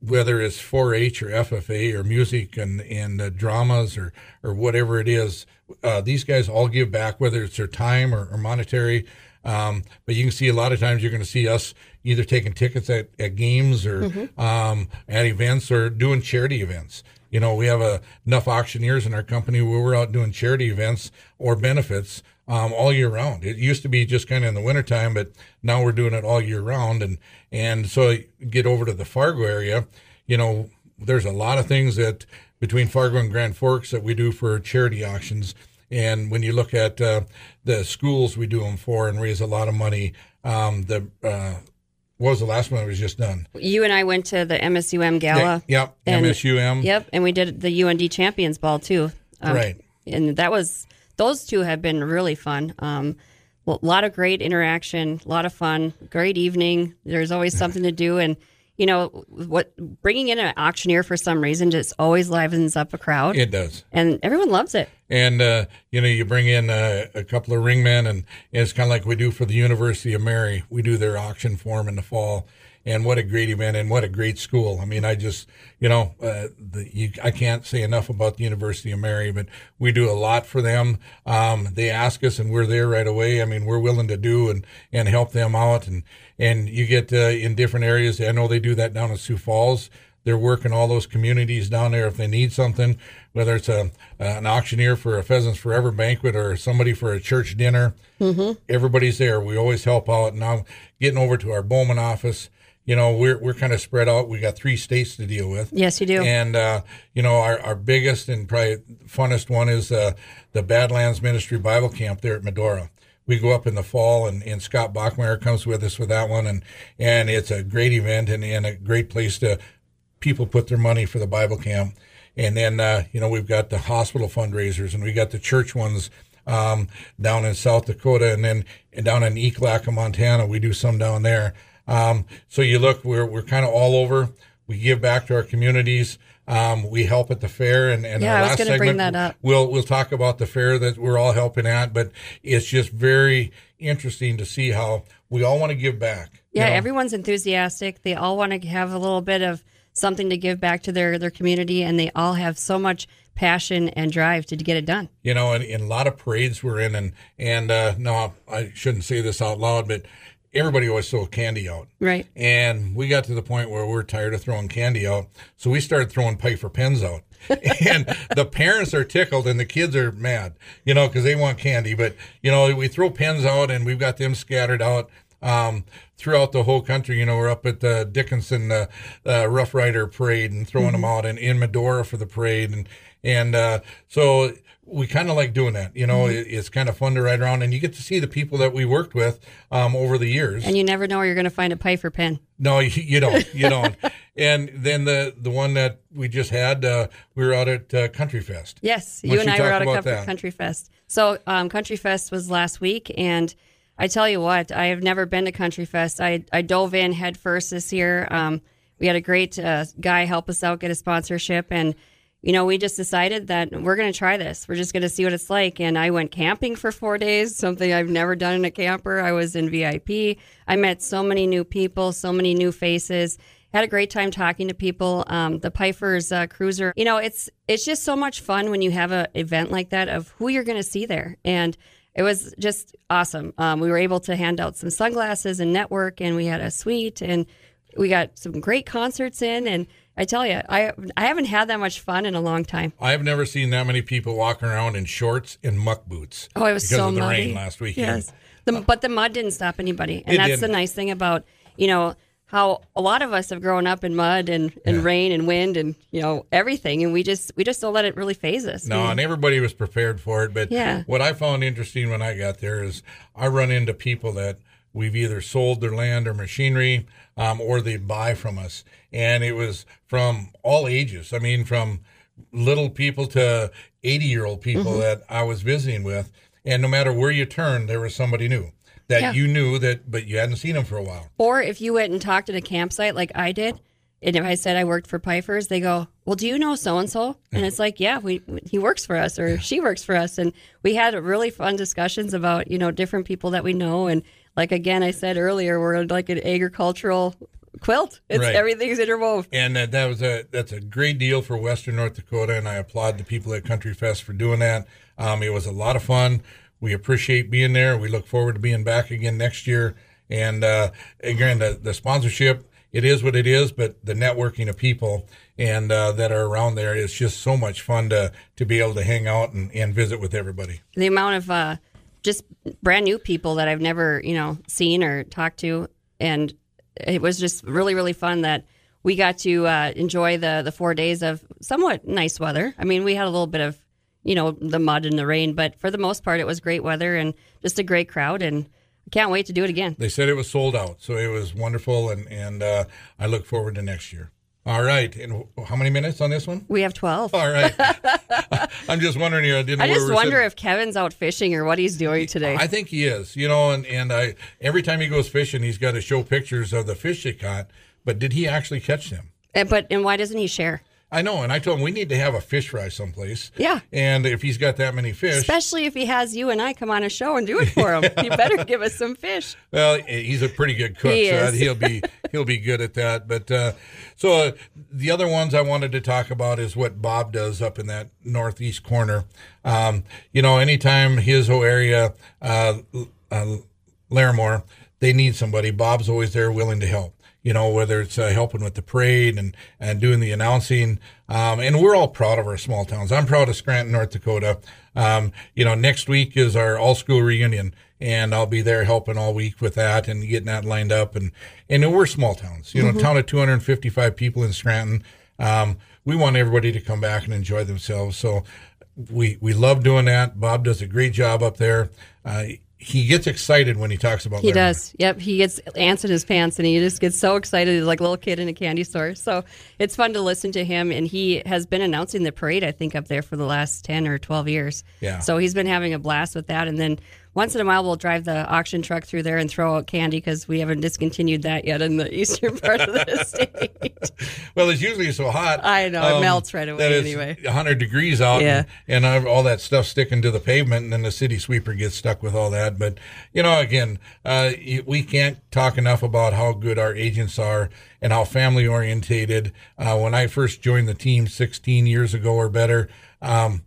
Speaker 2: whether it's 4-H or FFA or music and and uh, dramas or or whatever it is. Uh, these guys all give back, whether it's their time or, or monetary. Um, but you can see a lot of times you're going to see us either taking tickets at, at games or mm-hmm. um, at events or doing charity events. You know, we have a, enough auctioneers in our company where we're out doing charity events or benefits um, all year round. It used to be just kind of in the wintertime, but now we're doing it all year round. And, and so get over to the Fargo area, you know, there's a lot of things that between Fargo and Grand Forks that we do for charity auctions. And when you look at uh, the schools we do them for and raise a lot of money, um, the uh, what was the last one that was just done?
Speaker 3: You and I went to the MSUM gala.
Speaker 2: Yeah, yep,
Speaker 3: and,
Speaker 2: MSUM.
Speaker 3: Yep, and we did the UND Champions Ball too.
Speaker 2: Um, right.
Speaker 3: And that was those two have been really fun. Um, a lot of great interaction, a lot of fun, great evening. There's always something to do, and you know what bringing in an auctioneer for some reason just always livens up a crowd.
Speaker 2: It does.
Speaker 3: And everyone loves it.
Speaker 2: And uh, you know you bring in uh, a couple of ringmen and, and it's kind of like we do for the university of mary. We do their auction for them in the fall and what a great event and what a great school. I mean, I just, you know, uh, the, you, I can't say enough about the University of Mary, but we do a lot for them. Um, they ask us and we're there right away. I mean, we're willing to do and, and help them out. And, and you get uh, in different areas. I know they do that down in Sioux Falls. They're working all those communities down there if they need something, whether it's a an auctioneer for a Pheasants Forever banquet or somebody for a church dinner. Mm-hmm. Everybody's there. We always help out. Now getting over to our Bowman office, you know, we're we're kind of spread out. We got three states to deal with.
Speaker 3: Yes, you do.
Speaker 2: And uh, you know, our, our biggest and probably funnest one is uh, the Badlands Ministry Bible Camp there at Medora. We go up in the fall, and, and Scott Bachmeyer comes with us with that one, and and it's a great event and, and a great place to people put their money for the Bible camp. And then uh, you know we've got the hospital fundraisers, and we got the church ones um, down in South Dakota, and then and down in Ekalaka, Montana. We do some down there. Um, so you look, we're, we're kind of all over. We give back to our communities. Um, we help at the fair, and, and
Speaker 3: yeah,
Speaker 2: our
Speaker 3: I was
Speaker 2: last
Speaker 3: going to
Speaker 2: segment,
Speaker 3: bring that up.
Speaker 2: We'll we'll talk about the fair that we're all helping at, but it's just very interesting to see how we all want to give back.
Speaker 3: Yeah,
Speaker 2: you know?
Speaker 3: everyone's enthusiastic. They all want to have a little bit of something to give back to their their community, and they all have so much passion and drive to get it done.
Speaker 2: You know, and, and a lot of parades we're in, and and uh, no, I shouldn't say this out loud, but everybody always throw candy out.
Speaker 3: Right.
Speaker 2: And we got to the point where we're tired of throwing candy out. So we started throwing Pifer pens out. <laughs> and the parents are tickled and the kids are mad, you know, because they want candy. But, you know, we throw pens out and we've got them scattered out um, throughout the whole country. You know, we're up at the Dickinson uh, uh, Rough Rider Parade and throwing mm-hmm. them out, and in Medora for the parade, and and uh, so we kind of like doing that. You know, mm-hmm. it, it's kind of fun to ride around, and you get to see the people that we worked with um, over the years.
Speaker 3: And you never know where you're going to find a Pifer pen.
Speaker 2: No, you, <laughs> you don't. You don't. and then the the one that we just had, uh, we were out at uh, Country Fest.
Speaker 3: Yes, you and I were out at Country Fest. So um, Country Fest was last week, and I tell you what, I have never been to Country Fest. I I dove in head first this year. Um, we had a great uh, guy help us out get a sponsorship and you know, we just decided that we're going to try this. We're just going to see what it's like. And I went camping for four days, something I've never done in a camper. I was in VIP. I met so many new people, so many new faces. Had a great time talking to people. Um, the Pifer's uh, Cruiser, you know, it's it's just so much fun when you have an event like that of who you're going to see there. And it was just awesome. Um, we were able to hand out some sunglasses and network, and we had a suite, and we got some great concerts in. And I tell you, I I haven't had that much fun in a long time.
Speaker 2: I've never seen that many people walking around in shorts and muck boots.
Speaker 3: Oh, it was
Speaker 2: because
Speaker 3: so
Speaker 2: of the
Speaker 3: muddy.
Speaker 2: rain last weekend.
Speaker 3: Yes, the, uh, but the mud didn't stop anybody, and
Speaker 2: It
Speaker 3: that's
Speaker 2: didn't.
Speaker 3: the nice thing about you know how a lot of us have grown up in mud and, and
Speaker 2: Yeah.
Speaker 3: rain and wind and you know everything, and we just we just don't let it really phase us.
Speaker 2: No,
Speaker 3: We-
Speaker 2: and everybody was prepared for it. But
Speaker 3: Yeah.
Speaker 2: what I found interesting when I got there is I run into people that we've either sold their land or machinery, um, or they buy from us, and it was from all ages. I mean, from little people to eighty-year-old people
Speaker 3: Mm-hmm.
Speaker 2: that I was visiting with, and no matter where you turned, there was somebody new that
Speaker 3: Yeah.
Speaker 2: you knew that, but you hadn't seen them for a while.
Speaker 3: Or if you went and talked at a campsite like I did, and if I said I worked for Pifers, they go, "Well, do you know so and so?" And it's like, "Yeah, we he works for us or she works for us." And we had really fun discussions about you know different people that we know. And like again, I said earlier, we're like an agricultural quilt. It's
Speaker 2: Right.
Speaker 3: everything's interwoven.
Speaker 2: And that, that was a that's a great deal for Western North Dakota, and I applaud the people at Country Fest for doing that. Um, it was a lot of fun. We appreciate being there. We look forward to being back again next year. And uh, again, the, the sponsorship it is what it is, but the networking of people and uh, that are around there is just so much fun to to be able to hang out and, and visit with everybody.
Speaker 3: the amount of uh, just brand new people that I've never, you know, seen or talked to, and it was just really, really fun that we got to uh, enjoy the the four days of somewhat nice weather. I mean, we had a little bit of, you know, the mud and the rain, but for the most part, it was great weather and just a great crowd, and I can't wait to do it again.
Speaker 2: They said it was sold out, so it was wonderful, and and uh, I look forward to next year. All right, and how many minutes on this one?
Speaker 3: We have twelve.
Speaker 2: All right. <laughs> <laughs> I'm just wondering here. I didn't. know
Speaker 3: I just wonder
Speaker 2: sitting.
Speaker 3: if Kevin's out fishing or what he's doing today.
Speaker 2: I think he is. You know, and and I every time he goes fishing, he's got to show pictures of the fish he caught. But did he actually catch them?
Speaker 3: And- but and why doesn't he share?
Speaker 2: I know, and I told him we need to have a fish fry someplace.
Speaker 3: Yeah.
Speaker 2: And if he's got that many fish,
Speaker 3: Especially if he has you and I come on a show and do it for him. <laughs> you better give us some fish.
Speaker 2: Well, he's a pretty good cook,
Speaker 3: He
Speaker 2: so he'll be <laughs> he'll be good at that. But uh, so uh, the other ones I wanted to talk about is what Bob does up in that northeast corner. Um, you know, anytime his whole area, uh, uh, Larimore, they need somebody. Bob's always there, willing to help. You know, whether it's uh, helping with the parade and and doing the announcing. Um, and we're all proud of our small towns. I'm proud of Scranton, North Dakota. Um, you know, next week is our all school reunion and I'll be there helping all week with that and getting that lined up. And and we're small towns, you know,
Speaker 3: Mm-hmm.
Speaker 2: a town of 255 people in Scranton. Um, we want everybody to come back and enjoy themselves. So we we love doing that. Bob does a great job up there. Uh, he gets excited when he talks about.
Speaker 3: He does. Yep. He gets ants in his pants and he just gets so excited He's like a little kid in a candy store. So it's fun to listen to him. And he has been announcing the parade, I think, up there for the last 10 or 12 years.
Speaker 2: Yeah.
Speaker 3: So he's been having a blast with that. And then once in a while, we'll drive the auction truck through there and throw out candy because we haven't discontinued that yet in the <laughs> eastern part of the <laughs> state.
Speaker 2: Well, it's usually so hot. um,
Speaker 3: I know, it melts right away anyway.
Speaker 2: 100 degrees out.
Speaker 3: Yeah.
Speaker 2: And, and all that stuff sticking to the pavement, and then the city sweeper gets stuck with all that. But, you know, again, uh, we can't talk enough about how good our agents are and how family orientated. Uh, when I first joined the team 16 years ago or better, um,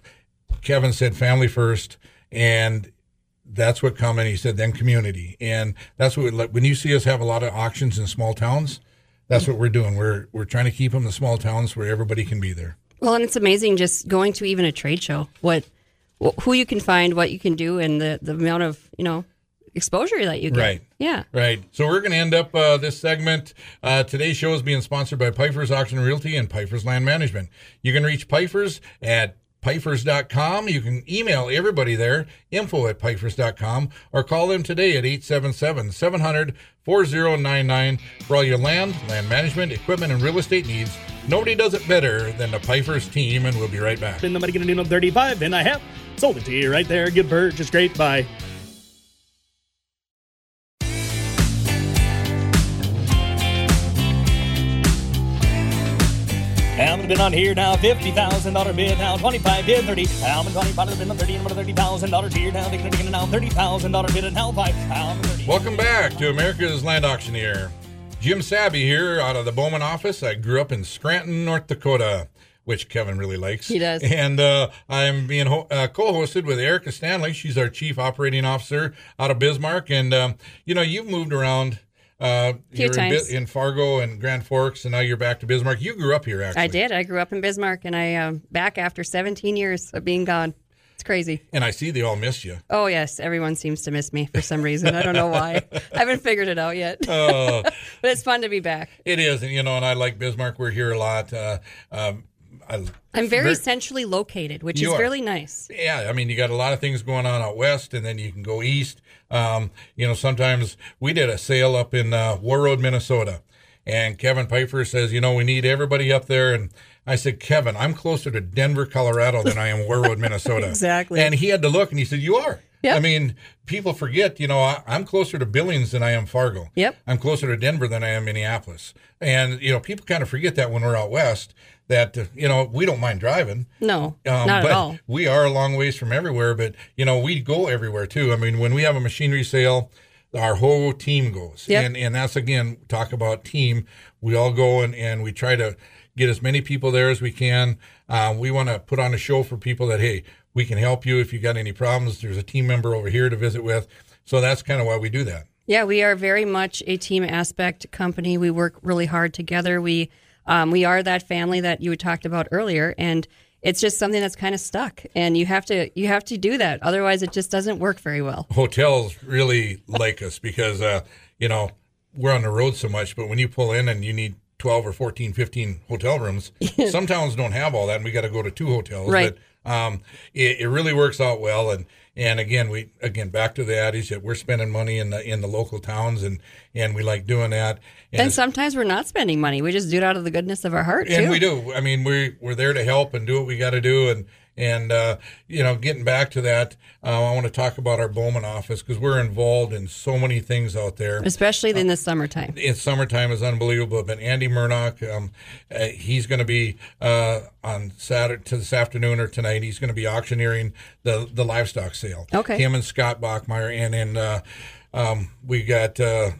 Speaker 2: Kevin said family first. And that's what come in. He said, then community. And that's what, like, when you see us have a lot of auctions in small towns, that's what we're doing. We're, we're trying to keep them the small towns where everybody can be there.
Speaker 3: well, and it's amazing just going to even a trade show, what, who you can find, what you can do, and the, the amount of, you know, exposure that you get.
Speaker 2: Right.
Speaker 3: Yeah.
Speaker 2: Right. So we're going to end up uh, this segment. Uh, today's show is being sponsored by Pifer's Auction Realty and Pifer's Land Management. You can reach Pifer's at Pifer's.com. You can email everybody there, info at Pifer's.com, or call them today at 877 700 4099 for all your land, land management, equipment, and real estate needs. Nobody does it better than the Pifer's team, and we'll be right back.
Speaker 1: Been nobody gonna do no 35 and I have sold it to you right there. Good bird, just great. Bye. Almond been on here now, fifty thousand dollar bid now, twenty five bid thirty. Almond twenty five bid on thirty and thirty thousand dollars here now. They're gonna now thirty thousand dollar bid and now five. Almond thirty.
Speaker 2: Welcome back to America's Land Auctioneer. Jim Sabe here out of the Bowman office. I grew up in Scranton, North Dakota. which Kevin really likes.
Speaker 3: He does.
Speaker 2: And uh, I'm being ho- uh, co-hosted with Erika Stanley. She's our chief operating officer out of Bismarck, and um, you know you've moved around. Uh,
Speaker 3: Few
Speaker 2: you're in,
Speaker 3: times.
Speaker 2: Bi- in Fargo and Grand Forks, and now you're back to Bismarck. You grew up here, actually.
Speaker 3: I did. I grew up in Bismarck, and I am back after 17 years of being gone. It's crazy.
Speaker 2: And I see they all miss you.
Speaker 3: Oh yes, everyone seems to miss me for some reason. I don't know why. <laughs> I haven't figured it out yet.
Speaker 2: Oh, <laughs>
Speaker 3: but it's fun to be back.
Speaker 2: it is, and you know, and I like Bismarck. We're here a lot. Uh, um, I,
Speaker 3: I'm very centrally located, which is
Speaker 2: are.
Speaker 3: really nice.
Speaker 2: yeah, I mean, you got a lot of things going on out west, and then you can go east. Um, you know, sometimes we did a sale up in uh, Warroad, Minnesota, and Kevin Pifer says, you know, we need everybody up there, and I said, Kevin, I'm closer to Denver, Colorado than I am Warroad, <laughs> Minnesota.
Speaker 3: Exactly.
Speaker 2: And he had to look, and he said, you are.
Speaker 3: Yep.
Speaker 2: I mean, people forget, you know, I, I'm closer to Billings than I am Fargo.
Speaker 3: Yep.
Speaker 2: I'm closer to Denver than I am Minneapolis. And, you know, people kind of forget that when we're out west that, uh, you know, we don't mind driving.
Speaker 3: No,
Speaker 2: Um,
Speaker 3: not
Speaker 2: but
Speaker 3: at all.
Speaker 2: We are a long ways from everywhere, but you know we go everywhere too. I mean, when we have a machinery sale, our whole team goes,
Speaker 3: Yep.
Speaker 2: and and that's again talk about team. We all go and and we try to get as many people there as we can. Uh, we want to put on a show for people that hey, we can help you if you got any problems. There's a team member over here to visit with. So that's kind of why we do that.
Speaker 3: Yeah, we are very much a team aspect company. We work really hard together. We um, we are that family that you had talked about earlier, and it's just something that's kind of stuck. And you have to you have to do that, otherwise it just doesn't work very well.
Speaker 2: hotels really like us because uh, you know we're on the road so much but when you pull in and you need 12 or 14 15 hotel rooms <laughs> some towns don't have all that and we got to go to two hotels
Speaker 3: Right.
Speaker 2: but um, it, it really works out well and and again we again back to the adage that we're spending money in the in the local towns and and we like doing that and,
Speaker 3: And sometimes we're not spending money; we just do it out of the goodness of our heart
Speaker 2: and
Speaker 3: too.
Speaker 2: we do. I mean, we we're there to help and do what we got to do. And and uh, you know, getting back to that, uh, I want to talk about our Bowman office because we're involved in so many things out there.
Speaker 3: especially in the summertime.
Speaker 2: In summertime is unbelievable. But Andy Murdoch, um, uh, he's going to be uh, on Saturday to this afternoon or tonight. He's going to be auctioneering the the livestock sale.
Speaker 3: Okay.
Speaker 2: Him and Scott Bachmeyer, and and uh, um, we got. Uh,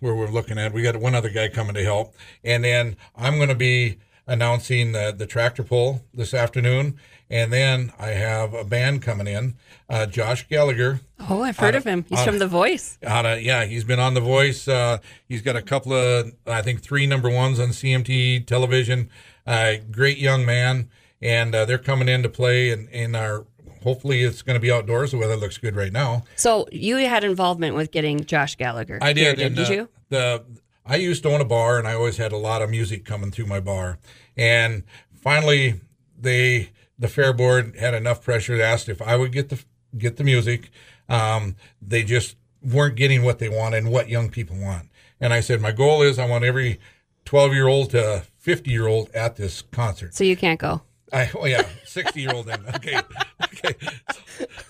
Speaker 2: where we're looking at. We got one other guy coming to help, and then I'm going to be announcing the, the tractor pull this afternoon, and then I have a band coming in. Uh, Josh Gallagher,
Speaker 3: Oh, I've heard of him. He's from The Voice.
Speaker 2: yeah, he's been on The Voice. Uh, he's got a couple of I think three number ones on CMT television. Uh, great young man, and uh, they're coming in to play, and in our. Hopefully, it's going to be outdoors. The weather looks good right now.
Speaker 3: So you had involvement with getting Josh Gallagher.
Speaker 2: I did. and,
Speaker 3: did
Speaker 2: uh,
Speaker 3: you?
Speaker 2: The I used to own a bar, and I always had a lot of music coming through my bar. And finally, they the fair board had enough pressure. They asked if I would get the get the music. Um, they just weren't getting what they wanted and what young people want. And I said, my goal is I want every twelve year old to fifty year old at this concert.
Speaker 3: So you can't go.
Speaker 2: I oh yeah, sixty year old then. <laughs> Okay, okay,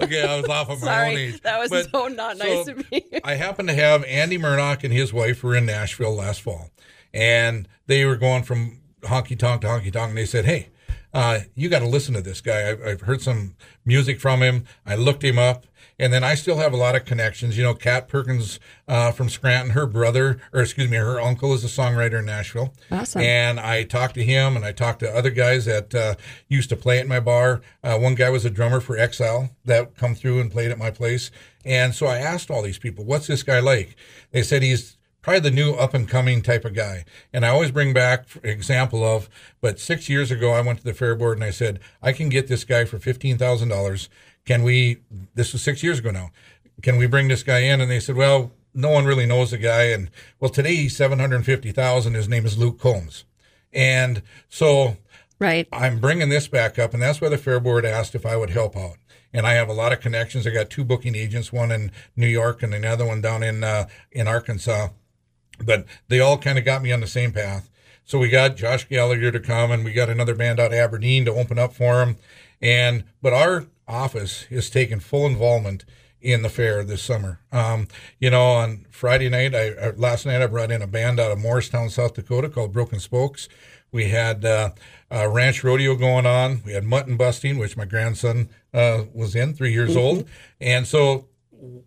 Speaker 2: okay. I was off of my own
Speaker 3: Sorry,
Speaker 2: age.
Speaker 3: that was
Speaker 2: But-
Speaker 3: so not nice
Speaker 2: so
Speaker 3: of me. <laughs>
Speaker 2: I happened to have Andy Murdoch and his wife were in Nashville last fall, and they were going from honky tonk to honky tonk, and they said, "Hey, uh, you got to listen to this guy. I've, I've heard some music from him. I looked him up." And then I still have a lot of connections. You know, Kat Perkins uh, from Scranton, her brother, or excuse me, her uncle is a songwriter in Nashville.
Speaker 3: Awesome.
Speaker 2: And I talked to him, and I talked to other guys that uh, used to play at my bar. Uh, one guy was a drummer for Exile that come through and played at my place. And so I asked all these people, "What's this guy like?" They said he's probably the new up and coming type of guy. And I always bring back example of, but six years ago I went to the fair board and I said, I can get this guy for fifteen thousand dollars. Can we? This was six years ago now. Can we bring this guy in? And they said, well, no one really knows the guy. And well, today he's seven hundred fifty thousand. His name is Luke Combs. And so
Speaker 3: Right.
Speaker 2: I'm bringing this back up, and that's why the Fair Board asked if I would help out. And I have a lot of connections. I got two booking agents, one in New York and another one down in uh, in Arkansas. But they all kind of got me on the same path. So we got Josh Gallagher to come, and we got another band out of Aberdeen to open up for him. And but our office is taking full involvement in the fair this summer. Um, you know, on Friday night, I uh, last night I brought in a band out of Morristown, South Dakota called Broken Spokes. We had uh, a ranch rodeo going on. We had mutton busting, which my grandson uh, was in, three years old, and so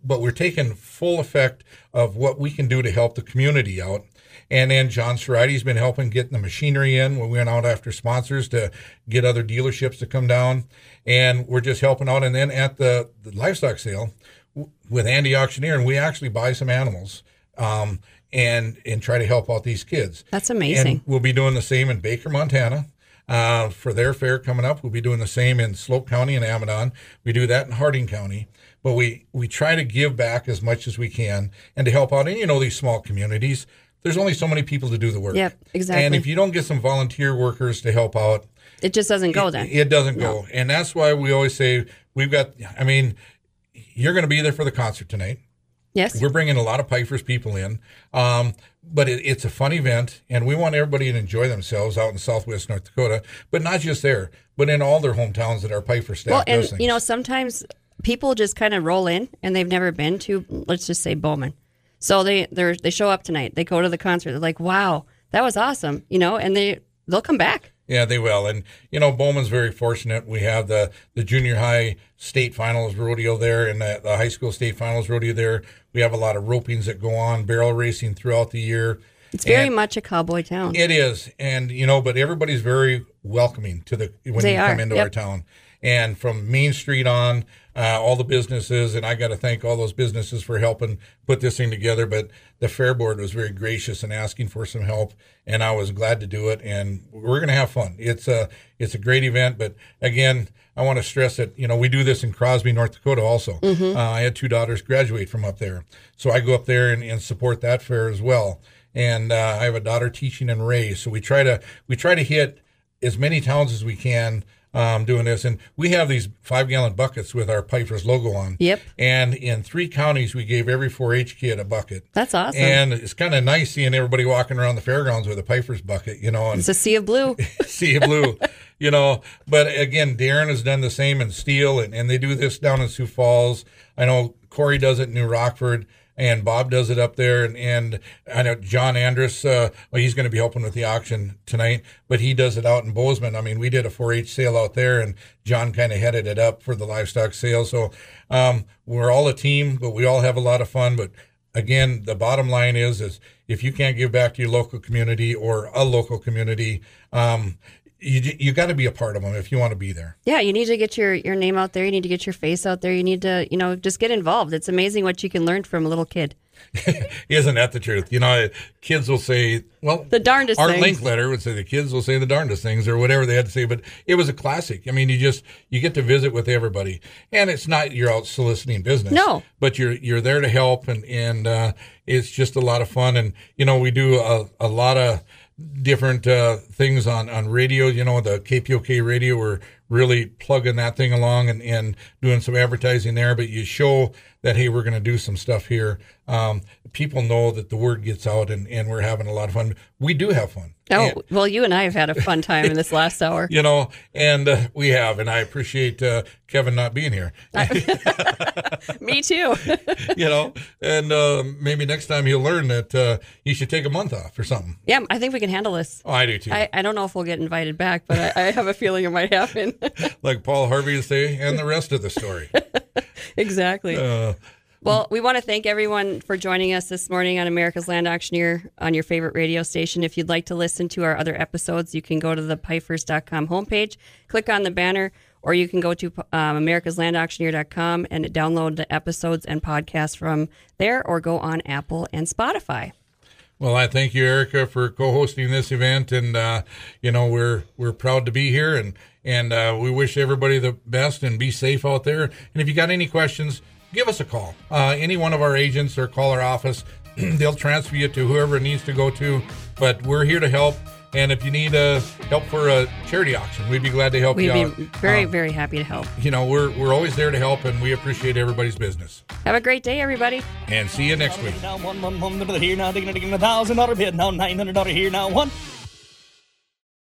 Speaker 2: but we're taking full effect of what we can do to help the community out. And then John Cerati's been helping getting the machinery in. We went out after sponsors to get other dealerships to come down, and we're just helping out. And then at the, the livestock sale w- with Andy Auctioneer, and we actually buy some animals. Um, and and try to help out these kids.
Speaker 3: That's amazing.
Speaker 2: And we'll be doing the same in Baker, Montana. Uh, for their fair coming up, we'll be doing the same in Slope County and Amidon. We do that in Harding County, but we we try to give back as much as we can and to help out. And you know these small communities, there's only so many people to do the work.
Speaker 3: Yep, exactly.
Speaker 2: And if you don't get some volunteer workers to help out,
Speaker 3: it just doesn't go then.
Speaker 2: It, it doesn't
Speaker 3: No.
Speaker 2: go, and that's why we always say we've got. I mean, you're going to be there for the concert tonight.
Speaker 3: Yes.
Speaker 2: We're bringing a lot of Pifers people in, um, but it, it's a fun event, and we want everybody to enjoy themselves out in Southwest North Dakota. But not just there, but in all their hometowns that our Pifer staff
Speaker 3: well, and you know, sometimes people just kind of roll in and they've never been to, let's just say Bowman. So they they they show up tonight. They go to the concert. They're like, "Wow, that was awesome," you know, and they they'll come back.
Speaker 2: Yeah, they will. And you know, Bowman's very fortunate. We have the the junior high state finals rodeo there and the, the high school state finals rodeo there. We have a lot of ropings that go on, barrel racing throughout the year.
Speaker 3: It's very
Speaker 2: And
Speaker 3: much a cowboy town.
Speaker 2: It is, and you know, but everybody's very welcoming to the when
Speaker 3: They
Speaker 2: you come into
Speaker 3: yep.
Speaker 2: our town. And from Main Street on, uh, all the businesses, and I got to thank all those businesses for helping put this thing together. But the fair board was very gracious in asking for some help, and I was glad to do it. And we're going to have fun. It's a it's a great event. But again, I want to stress that you know we do this in Crosby, North Dakota. Also, uh, I had two daughters graduate from up there, so I go up there and, and support that fair as well and uh, I have a daughter teaching in Ray. So we try to we try to hit as many towns as we can um, doing this, and we have these five gallon buckets with our Pifer's logo on.
Speaker 3: Yep.
Speaker 2: And in three counties, we gave every 4-H kid a bucket.
Speaker 3: That's awesome.
Speaker 2: And it's kind of nice seeing everybody walking around the fairgrounds with a Pifer's bucket, you know, and
Speaker 3: it's a sea of blue. <laughs>
Speaker 2: sea of blue, <laughs> you know. But again, Darren has done the same in Steele, and, and they do this down in Sioux Falls. I know Corey does it in New Rockford, and Bob does it up there, and, and I know John Andrus. Uh, well, he's going to be helping with the auction tonight, but he does it out in Bozeman. I mean, we did a 4-H sale out there, and John kind of headed it up for the livestock sale. So um, we're all a team, but we all have a lot of fun. But again, the bottom line is is if you can't give back to your local community or a local community, um, you you got to be a part of them if you want to be there.
Speaker 3: Yeah, you need to get your, your name out there. You need to get your face out there. You need to, you know, just get involved. It's amazing what you can learn from a little kid. <laughs>
Speaker 2: Isn't that the truth? You know, kids will say, well,
Speaker 3: The darndest
Speaker 2: Our
Speaker 3: things.
Speaker 2: link letter would say the kids will say the darndest things or whatever they had to say, but it was a classic. I mean, you just you get to visit with everybody, and it's not you're out soliciting business.
Speaker 3: No.
Speaker 2: but you're you're there to help, and and uh, it's just a lot of fun. And you know, we do a, a lot of different uh, things on on radio. You know, the KPOK radio. We're really plugging that thing along and, and doing some advertising there. But you show that hey, we're going to do some stuff here. Um, people know that the word gets out, and and we're having a lot of fun. We do have fun.
Speaker 3: Oh,
Speaker 2: And-
Speaker 3: well, you and I have had a fun time in this <laughs> last hour.
Speaker 2: you know, and uh, we have, and I appreciate uh, Kevin not being here. <laughs>
Speaker 3: Me too. <laughs>
Speaker 2: you know, and uh, maybe next time he'll learn that uh, he should take a month off or something.
Speaker 3: yeah, I think we can handle this.
Speaker 2: Oh, I do too.
Speaker 3: I, I don't know if we'll get invited back, but I, I have a feeling it might happen. <laughs>
Speaker 2: like Paul Harvey say, and the rest of the story. <laughs>
Speaker 3: exactly.
Speaker 2: Uh,
Speaker 3: Well, we want to thank everyone for joining us this morning on America's Land Auctioneer on your favorite radio station. If you'd like to listen to our other episodes, you can go to the pifers.com homepage, click on the banner, or you can go to um, americaslandauctioneer.com and download the episodes and podcasts from there, or go on Apple and Spotify.
Speaker 2: Well, I thank you, Erika, for co-hosting this event, and uh, you know we're we're proud to be here, and and uh, we wish everybody the best and be safe out there. And if you got any questions, give us a call. Uh, any one of our agents or call our office. <clears throat> They'll transfer you to whoever it needs to go to. But we're here to help. And if you need uh, help for a charity auction, we'd be glad to help
Speaker 3: We'd
Speaker 2: you
Speaker 3: be
Speaker 2: out.
Speaker 3: very,
Speaker 2: Um,
Speaker 3: very happy to help.
Speaker 2: you know, we're we're always there to help, and we appreciate everybody's business.
Speaker 3: Have a great day, everybody.
Speaker 2: And see you next week.
Speaker 1: Now one, one, one, here now, digging, digging a thousand dollar bid. Now nine hundred dollar here. Now one,